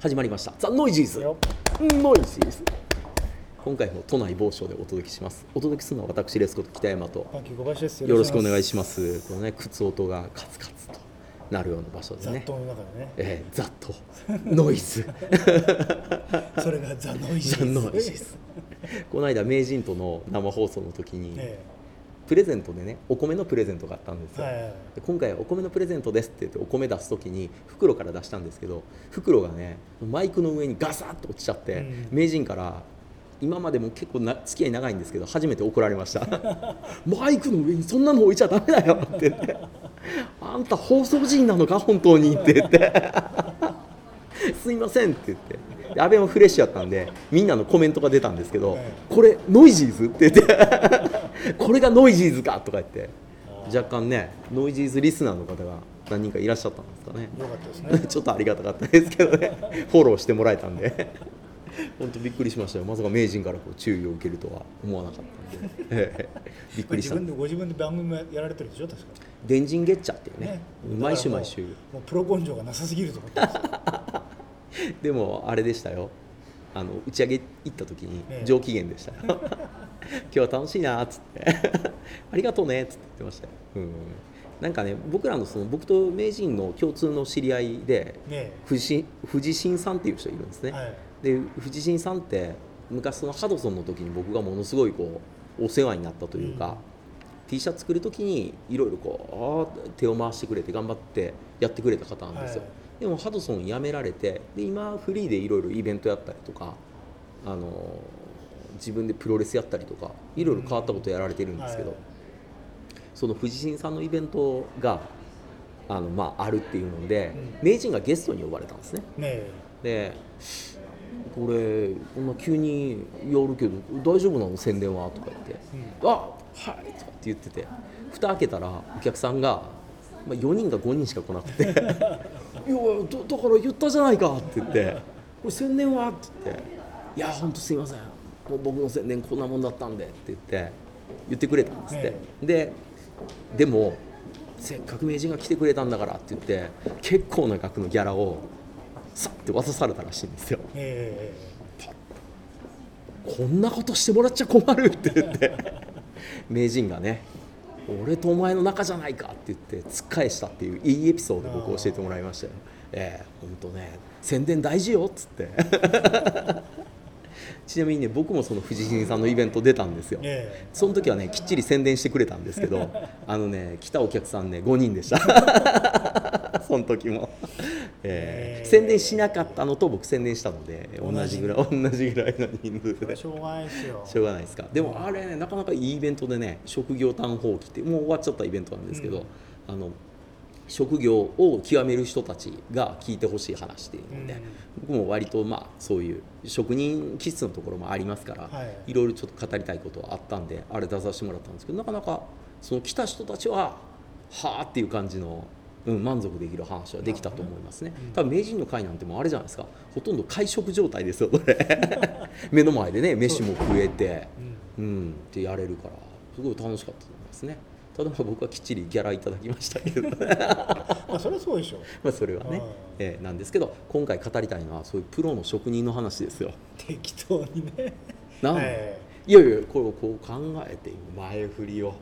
始まりました。ザ・ノイジーズよノイジーズ今回も都内某所でお届けします。お届けするのは私レスコと北山と。よろしくお願いしまます。このね靴音がカツカツとなるような場所でね。雑踏の中でね。えー、ザッと。ノイズ。それがザ・ノイジーズ。この間名人との生放送の時に、えプレゼントでねお米のプレゼントがあったんですよ、で今回はお米のプレゼントですって言ってお米出す時に袋から出したんですけど袋がねマイクの上にガサッと落ちちゃって、うん。名人から今までも結構な付き合い長いんですけど初めて怒られました。マイクの上にそんなの置いちゃダメだよって言って。あんた放送人なのか本当にって言って。すいませんって言ってで安倍もフレッシュやったんでみんなのコメントが出たんですけど、えこれノイジーズ？って言って。これがノイジーズか？とか言って。若干ねノイジーズリスナーの方が何人かいらっしゃったんですかね。よかったですね。ちょっとありがたかったですけどね。フォローしてもらえたんで。本当びっくりしましたよ。まさか名人からこう注意を受けるとは思わなかったんで。ええ。びっくりした。自分でご自分で番組もやられてるでしょ確か。電人ゲッチャっていうね。ね。毎週毎週。もうプロ根性がなさすぎると思って でもあれでしたよ。あの打ち上げ行った時にええ。上機嫌でしたよ。今日は楽しいなっつって。ありがとうねっつって言ってましたよ、うん、なんかね僕らのその僕と名人の共通の知り合いでね藤藤新さんっていう人いるんですね、はい。で藤新さんって昔そのハドソンの時に僕がものすごいこうお世話になったというか、うん。T シャツ作る時にいろいろこう手を回してくれて頑張ってやってくれた方なんですよ、はいでもハドソン辞められてで今フリーでいろいろイベントやったりとかあの自分でプロレスやったりとかいろいろ変わったことやられてるんですけど、はいその藤新さんのイベントがあの、まあ、あるっていうので、う名人がゲストに呼ばれたんですね。ねでこれこんな急にやるけど大丈夫なの宣伝は？とか言って「あはい」とかって言ってて。蓋開けたらお客さんが、まあ、4人か5人しか来なくて「いやだだから言ったじゃないか」って言って「これ宣伝は?」って言って「いや本当すいません。もう僕の宣伝こんなもんだったんで」って言って言ってくれたんですって、ででもせっかく名人が来てくれたんだからって言って結構な額のギャラをさって渡されたらしいんですよ。ええ。こんなことしてもらっちゃ困るって言って。名人がね俺とお前の仲じゃないかって言って突っ返したっていういいエピソードを僕教えてもらいましたよ。ええ本当ね宣伝大事よっつって。ちなみにね僕もその藤新さんのイベント出たんですよ。ええ。その時はねきっちり宣伝してくれたんですけど あのね来たお客さんね5人でした。その時も、えーえー。宣伝しなかったのと僕宣伝したので同じ。ぐらい同じぐらいの人数で。しょうがないですよ。しょうがないですか。でもあれねなかなかいいイベントでね職業探訪記ってもう終わっちゃったイベントなんですけど、うん。あの職業を極める人たちが聞いてほしい話っていうので、うん。僕も割とまあそういう職人気質のところもありますから、はい。いろいろちょっと語りたいことはあったんであれ出させてもらったんですけどなかなかその来た人たちははあっていう感じの、うん、満足できる話はできたと思いますね、うん。多分名人の会なんてもうあれじゃないですか。ほとんど会食状態ですよこれ。目の前でね飯も食えてうん。うんってやれるから。すごい楽しかったと思いますね。ただまあ僕はきっちりギャラいただきましたけど。まあそれはそうでしょう。まあそれはね。うん、えーなんですけど今回語りたいのはそういうプロの職人の話ですよ。適当にね。なん？えいやいやこれをこう考えて前振りを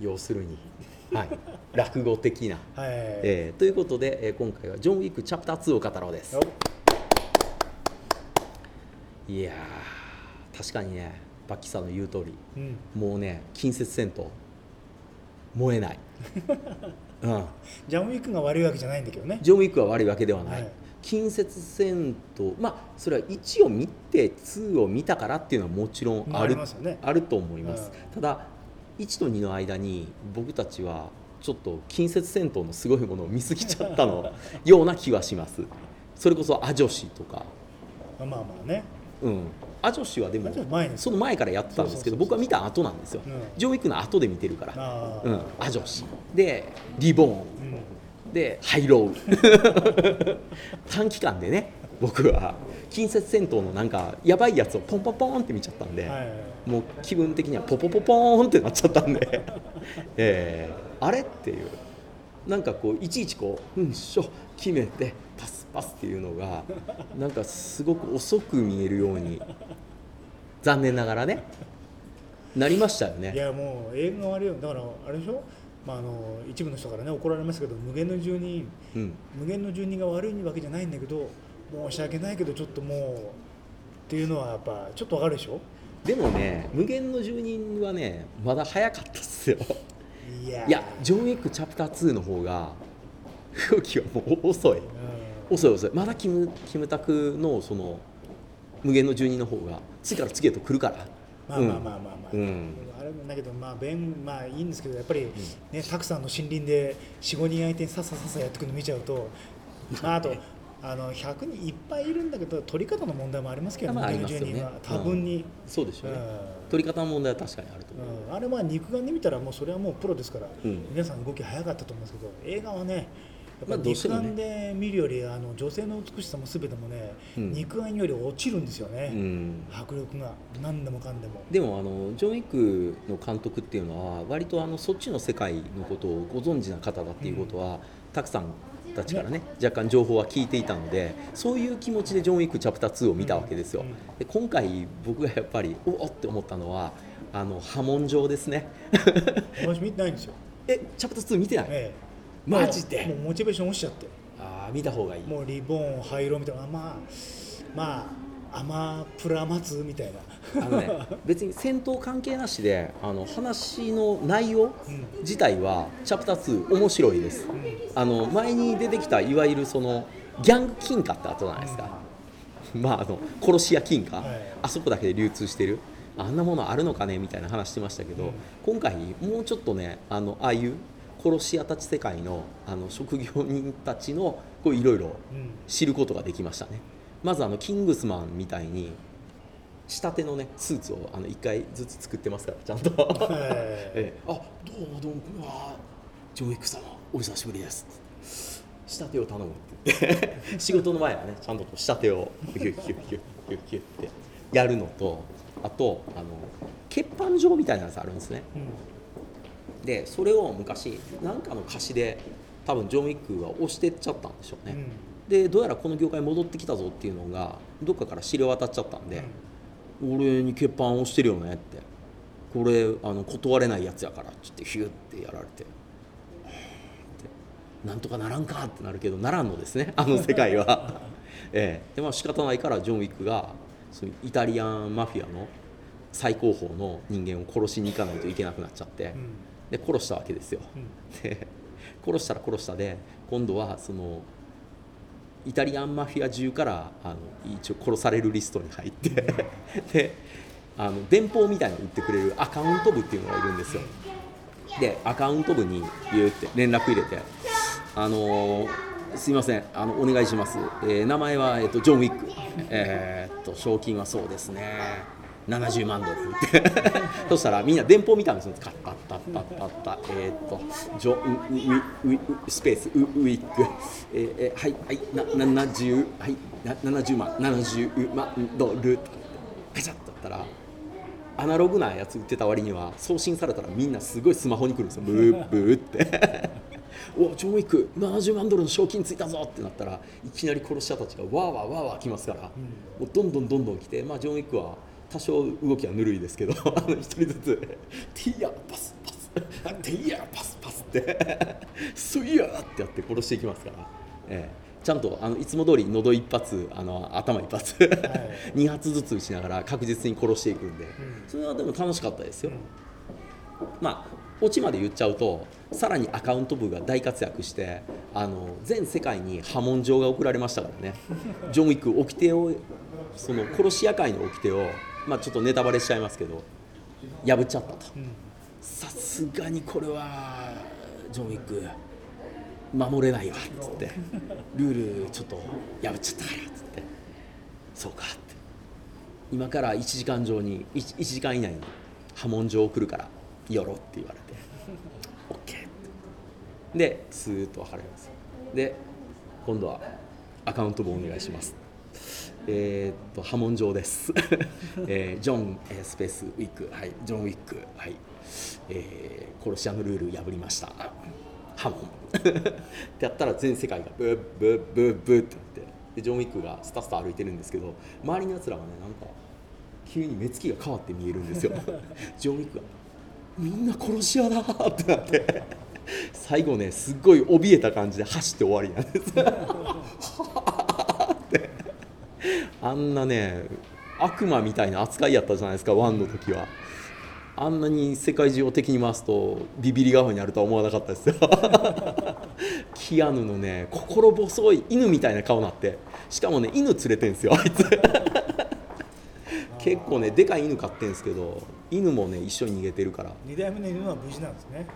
要するに、はい、落語的な、えはい。えーということで、えー今回は「ジョン・ウィック・チャプター2」を語ろうです。よいやー確かにねバッキーさんの言う通り。うん。もうね近接戦闘燃えない、うん、ジャンウィックが悪いわけじゃないんだけどね。ジョン・ウィックは悪いわけではない、はい。近接戦闘まあそれは1を見て2を見たからっていうのはもちろんまああある,、りますよね。あると思います、うただ1と2の間に僕たちはちょっと近接戦闘のすごいものを見すぎちゃったの ような気はします。それこそアジョシとか。まあまあね。うん。アジョシはでもその前からやってたんですけど僕は見た後なんですよ、うん。ジョン・ウィックの後で見てるから。あうん、アジョシ。でリボーン。うん。でハイロー 短期間でね僕は近接戦闘のなんかやばいやつをポンポンポンって見ちゃったんで、はいもう気分的にはポポポポーンってなっちゃったんで、えーあれっていう。なんかこういちいちこう「うんしょ決めてパスパスっていうのがなんかすごく遅く見えるように残念ながらねなりましたよいねやもう映画が悪いよ。だからあれでしょ、まあ、あの一部の人からね怒られますけど無限の住人うん。無限の住人が悪いわけじゃないんだけど申し訳ないけどちょっともうっていうのはやっぱちょっとわかるでしょ？でもね無限の住人はねまだ早かったっすよ。いや。いやジョン・ウィックチャプター2の方が 動きはもう遅い。うん。遅い遅い。まだキムキムタクのその無限の住人の方が次から次へと来るから。まあまあまあまあまあ、うん。あれもだけどまあ弁まあいいんですけどやっぱりね、たくさんの森林で45人相手にささささやってくるの見ちゃうとまああとあの100人いっぱいいるんだけど取り方の問題もありますけどまあありますよね。人は。多分に、そうでしょうね。うん。取り方の問題は確かにあると思う。うん。あれは肉眼で見たらもうそれはもうプロですから、うん。皆さん動き早かったと思うんですけど映画はねやっ肉眼で見るよりあの女性の美しさも全てもね、うん。肉眼より落ちるんですよね、うん。迫力が何でもかんでも。でもあのジョン・ウィックの監督っていうのは割とあのそっちの世界のことをご存知な方だっていうことは、たくさんたちからね若干情報は聞いていたのでそういう気持ちでジョン・ウィックチャプター2を見たわけですよ、で今回僕がやっぱりおおって思ったのはあの波紋状ですね。私見てないんですよ。えチャプター2見てない、ええ。マジで？もうモチベーション落ちちゃって。ああ見た方がいい。もうリボン灰色みたいなまあまあアマプラマツみたいな。あのね別に戦闘関係なしであの話の内容うん。自体はチャプター2面白いです。あの前に出てきたいわゆるそのギャング金貨ってあったじゃないですか、まああの殺し屋金貨、はい。あそこだけで流通してる。あんなものあるのかねみたいな話してましたけど、うん。今回もうちょっとねあのああいう殺し屋たち世界のあの職業人たちのこういろいろうん。知ることができましたねまずあのキングスマンみたいに仕立てのねスーツをあの1回ずつ作ってますからちゃんと、ええ、あどうもどうもうわジョン・ウィック様お久しぶりです。仕立てを頼むって言って。仕事の前はねちゃんと仕立てをヒュッヒュッヒュッヒュッヒュッヒュッってやるのとあとあの欠板状みたいなやつあるんですね。うん。でそれを昔何かの歌詞で多分ジョン・ウィックが押してっちゃったんでしょうね、うんでどうやらこの業界戻ってきたぞっていうのがどっかから知れ渡っちゃったんで、俺に欠板押してるよねって。これあの断れないやつやからって言ってヒュッてやられて。なんとかならんかってなるけどならんのですねあの 世界は。ええ。でまあ仕方ないからジョン・ウィックがそのイタリアンマフィアの最高峰の人間を殺しに行かないといけなくなっちゃって、うん。で殺したわけですよ。うん。で殺したら殺したで今度はそのイタリアンマフィア中からあの一応殺されるリストに入って であの電報みたいなの売ってくれるアカウント部っていうのがいるんですよ。でアカウント部に言って連絡入れて「あのーすいませんあのお願いします、えー名前は、えっとジョン・ウィック、えーっと賞金はそうですね。70万ドルって。そしたらみんな電報見たんですよ。カッタッタッタッタッタ。えーっとジョンウィウィウスペースウウィック。ええーはいはいな70はいな70万70万ドル。ガチャッとやったらアナログなやつ売ってた割には送信されたらみんなすごいスマホに来るんですよ。ブーブーって。おジョン・ウィック70万ドルの賞金ついたぞってなったらいきなり殺し屋たちがわーわーわーわー来ますから、もうどんどんどんどん来て、まあ、ジョン・ウィックは多少動きはぬるいですけど あの一人ずつ「ティーヤーパスパス。あティーヤーパスパス」って「スイヤー」ってやって殺していきますから、ええ。ちゃんとあのいつも通り喉一発あの頭一発。2発ずつ撃ちながら確実に殺していくんで、それはでも楽しかったですよ。まあオチまで言っちゃうとさらにアカウント部が大活躍してあの全世界に波紋状が送られましたからね。ジョン・ウィック掟をその殺し屋界の掟を、まあ、ちょっとネタバレしちゃいますけど破っちゃったと。さすがにこれはジョン・ウィック守れないわっつって。ルールちょっと破っちゃったからっつって。そうかって。今から1時間上に 1, 時間以内に波紋状送るからよろって言われて。OK って。でスーッと別れます。で今度はアカウントもお願いします。えーっと波紋状です、えージョン、えースペースウィックはいジョンウィックはい、えー殺し屋のルール破りました。ハモンってやったら全世界がブッブッブッブッってなって。でジョン・ウィックがスタスタ歩いてるんですけど周りのやつらがねなんか急に目つきが変わって見えるんですよ。ジョン・ウィックが「みんな殺し屋だ」ってなって。最後ねすっごい怯えた感じで走って終わりなんです。あんなね悪魔みたいな扱いやったじゃないですかワンの時は。あんなに世界中を敵に回すとビビり顔になるとは思わなかったですよ。キアヌのね心細い犬みたいな顔になってしかもね犬連れてんすよあいつ。結構ねでかい犬飼ってんすけど犬もね一緒に逃げてるから。2代目の犬は無事なんですね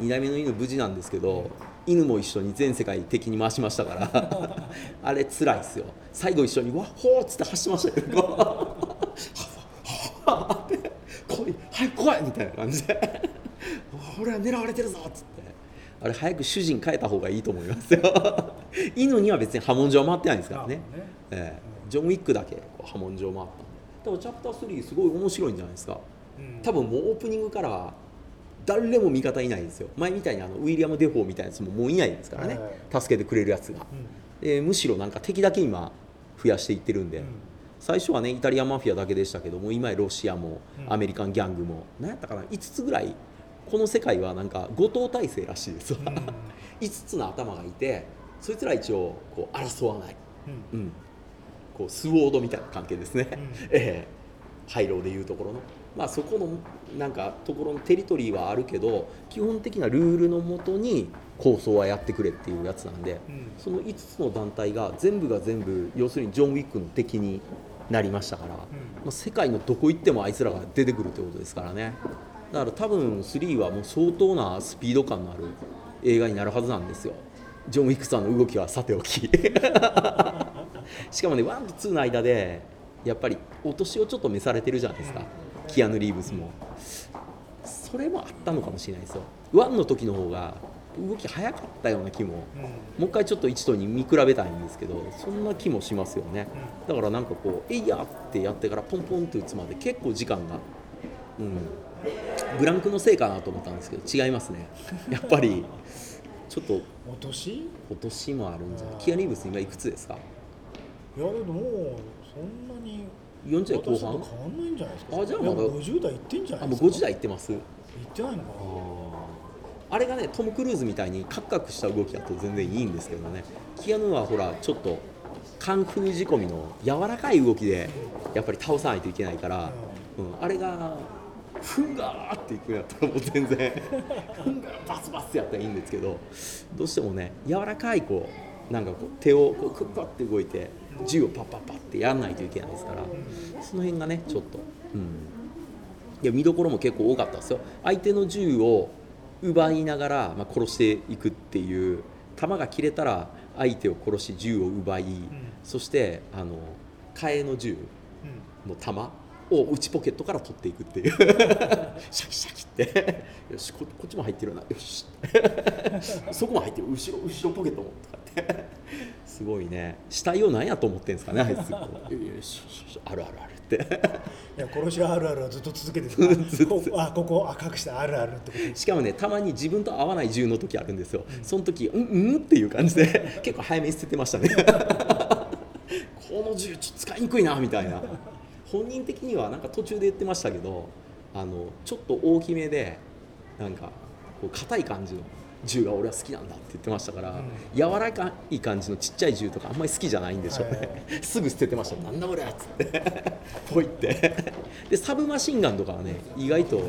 2代目の犬無事なんですけど犬も一緒に全世界敵に回しましたから あれ辛いっすよ。最後一緒にわっほーっつって走ってましたけど。って来い早く来いみたいな感じで。俺は狙われてるぞっつって。あれ早く主人変えた方がいいと思いますよ。犬には別に波紋状回ってないんですからね。あね。ええ。ジョン・ウィックだけ波紋状回ったんで。でもチャプター3すごい面白いんじゃないですか。うん。多分もうオープニングからは誰も味方いないんですよ。前みたいにあのウィリアム・デフォーみたいなやつももういないですからね、助けてくれるやつが、でむしろなんか敵だけ今増やしていってるんで、うん最初はねイタリアンマフィアだけでしたけども今やロシアもうん。アメリカンギャングも、何やったかな。5つぐらいこの世界はなんか五島体制らしいですわ、うん。5つの頭がいてそいつら一応こう争わない、うん。うん、こうスウォードみたいな関係ですね、うん。ええ。ハイローでいうところの、まあ、そこのなんかところのテリトリーはあるけど基本的なルールのもとに構想はやってくれっていうやつなんで、うん。その5つの団体が全部が全部要するにジョン・ウィックの敵になりましたから、まあ、世界のどこ行ってもあいつらが出てくるってことですからね。だから多分3はもう相当なスピード感のある映画になるはずなんですよ。ジョン・ウィックさんの動きはさておき。しかもね1と2の間でやっぱりお年をちょっと召されてるじゃないですかキアヌ・リーブスも。それもあったのかもしれないですよ。1の時の方が動き早かったような気もうん。もう一回ちょっと1と2見比べたいんですけどそんな気もしますよね。だからなんかこう「えいや!」ってやってからポンポンって打つまで結構時間がうんブランクのせいかなと思ったんですけど違いますね。やっぱりちょっとお年？い今年もあるんじゃない？キアリーブス今いくつですか？やでもそんなに40代後半？変わんないんじゃないですか。あじゃあまだいや50代いってんじゃなあもういですか。50代いってます？いってないのかあれがねトム・クルーズみたいにカクカクした動きだと全然いいんですけどね。キアヌはほらちょっとカンフー仕込みの柔らかい動きでやっぱり倒さないといけないから、うん、あれがふんがーっていくんやったらもう全然ふんがーバスバスやったらいいんですけどどうしてもね柔らかいこうなんかこう手をこうクッパって動いて銃をパッパッパってやらないといけないですからその辺がねちょっと、うん、いや見どころも結構多かったですよ。相手の銃を奪いながら、まあ、殺していくっていう弾が切れたら相手を殺し銃を奪い、そしてあの替えの銃うん。の弾を内ポケットから取っていくっていう。シャキシャキって。よしここっちも入ってるな。よし。そこも入ってる。後ろ後ろポケットも。とか すごいね。死体を何やと思ってんですかねあいつあるあるあるって。いや殺し屋あるあるはずっと続けて ずっとこあここあ隠したあるあるってしかもねたまに自分と合わない銃の時あるんですよ、その時うんうんっていう感じで結構早めに捨ててましたね。この銃ちょっと使いにくいなみたいな。本人的にはなんか途中で言ってましたけどあのちょっと大きめでなんかこう硬い感じの銃が俺は好きなんだって言ってましたから、柔らかい感じのちっちゃい銃とかあんまり好きじゃないんでしょうね、はい。すぐ捨ててましたなん。だこれっつって。ポイって。でサブマシンガンとかはね意外と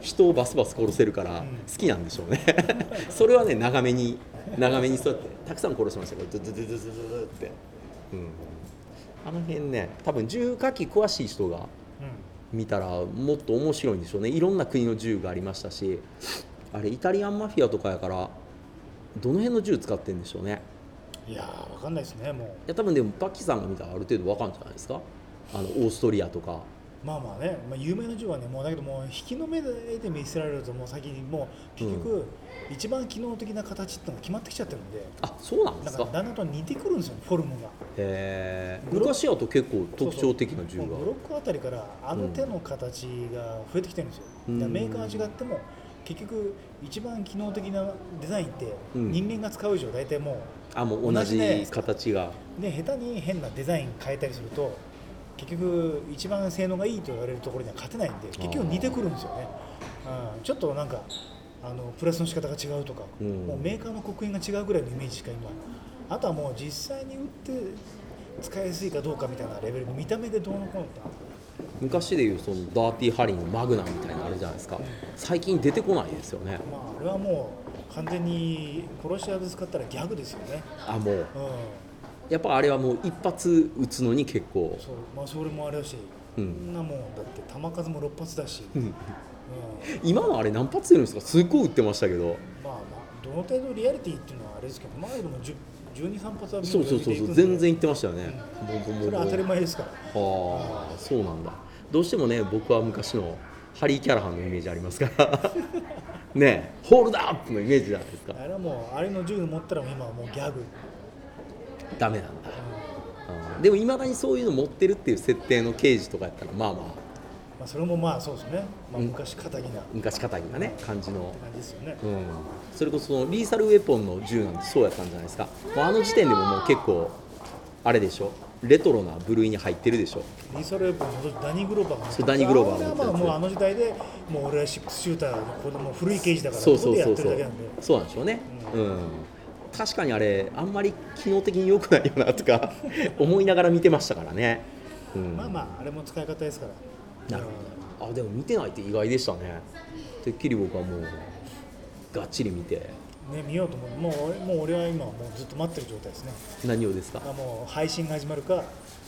人をバスバス殺せるから好きなんでしょうね。それはね長めに長めにそうやってたくさん殺しましたからドゥドゥドゥドゥドゥドゥって、うん、あの辺ね多分銃火器詳しい人がうん。見たらもっと面白いんでしょうね。いろんな国の銃がありましたしあれイタリアンマフィアとかやからどの辺の銃使ってるんでしょうね。いやーわかんないですねもう。いや多分でもパッキーさんが見たらある程度わかるんじゃないですか？あのオーストリアとか。まあまあね、まあ、有名な銃はねもうだけどもう引きの目で見せられるともう先にもう結局、一番機能的な形ってのが決まってきちゃってるんで。あそうなんでだすか？だんだんと似てくるんですよフォルムが。へえ昔やと結構特徴的な銃が。ブロックあたりからあの手の形が増えてきてるんですよ、うん。メーカーは違っても結局一番機能的なデザインってうん。人間が使う以上大体もあもう同同じ形が。うで下手に変なデザイン変えたりすると結局一番性能がいいと言われるところには勝てないんで結局似てくるんですよね、うん、ちょっとなんかあのプラスの仕方が違うとか、うん。もうメーカーの刻印が違うぐらいのイメージしか今あとはもう実際に売って使いやすいかどうかみたいなレベルで見た目でどうのこうのって昔でいうそのダーティーハリーのマグナムみたいなのあるじゃないですか。最近出てこないですよね。まああれはもう完全に殺し屋で使ったらギャグですよね、あもう。うん、やっぱあれはもう一発撃つのに結構。そうまあそれもあれだし、うん。そんなもんだって球数も6発だし、うん、今のあれ何発出るんですか？すっごい撃ってましたけど。まあまあどの程度リアリティっていうのはあれですけどまあでも12、3発はそうそうそうそう。見全然言ってましたよね、ボンボンボンボンそれは当たり前ですから。はあそうなんだどうしてもね僕は昔のハリー・キャラハンのイメージありますから。ねえホールドアップのイメージじゃないですか。あれはもうあれの銃持ったら今はもうギャグ、ダメなんだ。あーでもいまだにそういうの持ってるっていう設定の刑事とかやったらまあまあ。まあ、それもまあそうですね、まあ、うん。昔肩着な。って昔肩着なね感じの。感じですよね、うん、それこそそのリーサルウェポンの銃なんてそうやったんじゃないですか。あの時点でももう結構あれでしょレトロな部類に入ってるでしょ。リーサルウェポダニー・グローバーがそうダニーグローバーがあれはまあもうあの時代でもう俺はシックスシューターこれもう古い刑事だからそうそうそうそう。そうなんでしょうね。うん、確かにあれあんまり機能的に良くないよなとか 思いながら見てましたからね、うん、まあまああれも使い方ですから。なるほど。あでも見てないって意外でしたね。てっきり僕はもうがっちり見てね見ようと思う。もう俺もう俺は今もうずっと待ってる状態ですね。何をですか？あもう配信が始まるか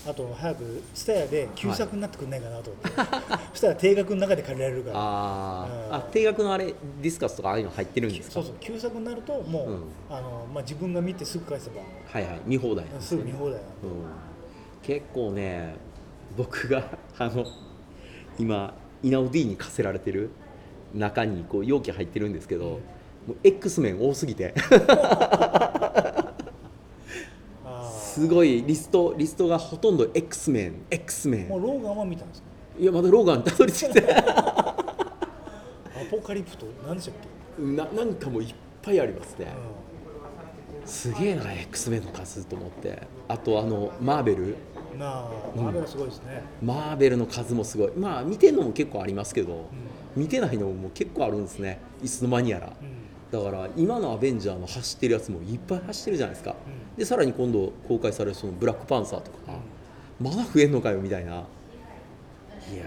あと早くツタヤで旧作になってくんないかなと思って、そしたら定額の中で借りられるから。ああ定額のあれディスカスとかああいうの入ってるんですか？そうそう。旧作になるともう、うん。あのまあ、自分が見てすぐ返せば。はいはい。見放題すすね。ぐ見放題。うん、結構ね僕が あの今イナオ D に課せられてる中にこう容器入ってるんですけど、もう X 面多すぎて。あすごいリストリストがほとんど X 面 X ーもう面ローガンは見たんですか？いやまだローガンたどり着いてアポカリプト？何でしたっけ、ななんかもういっぱいありますね。うすげえな X 面の数と思って。あとあのマーベルん、なあマーベルはすごいですね、マーベルの数もすごい。まあ見てるのも結構ありますけど、見てないのも結構あるんですね。いつの間にやら。うんだから今のアベンジャーの走ってるやつもいっぱい走ってるじゃないですか、うでさらに今度公開されるそのブラックパンサーとか、まだ増えんのかよみたいな。いや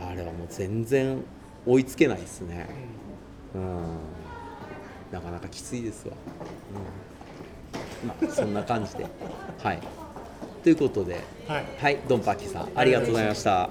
ーあれはもう全然追いつけないですね。うん。なかなかきついですわ、うん、まあそんな感じで。はい。ということで。はい。はいドンパッキさんありがとうございました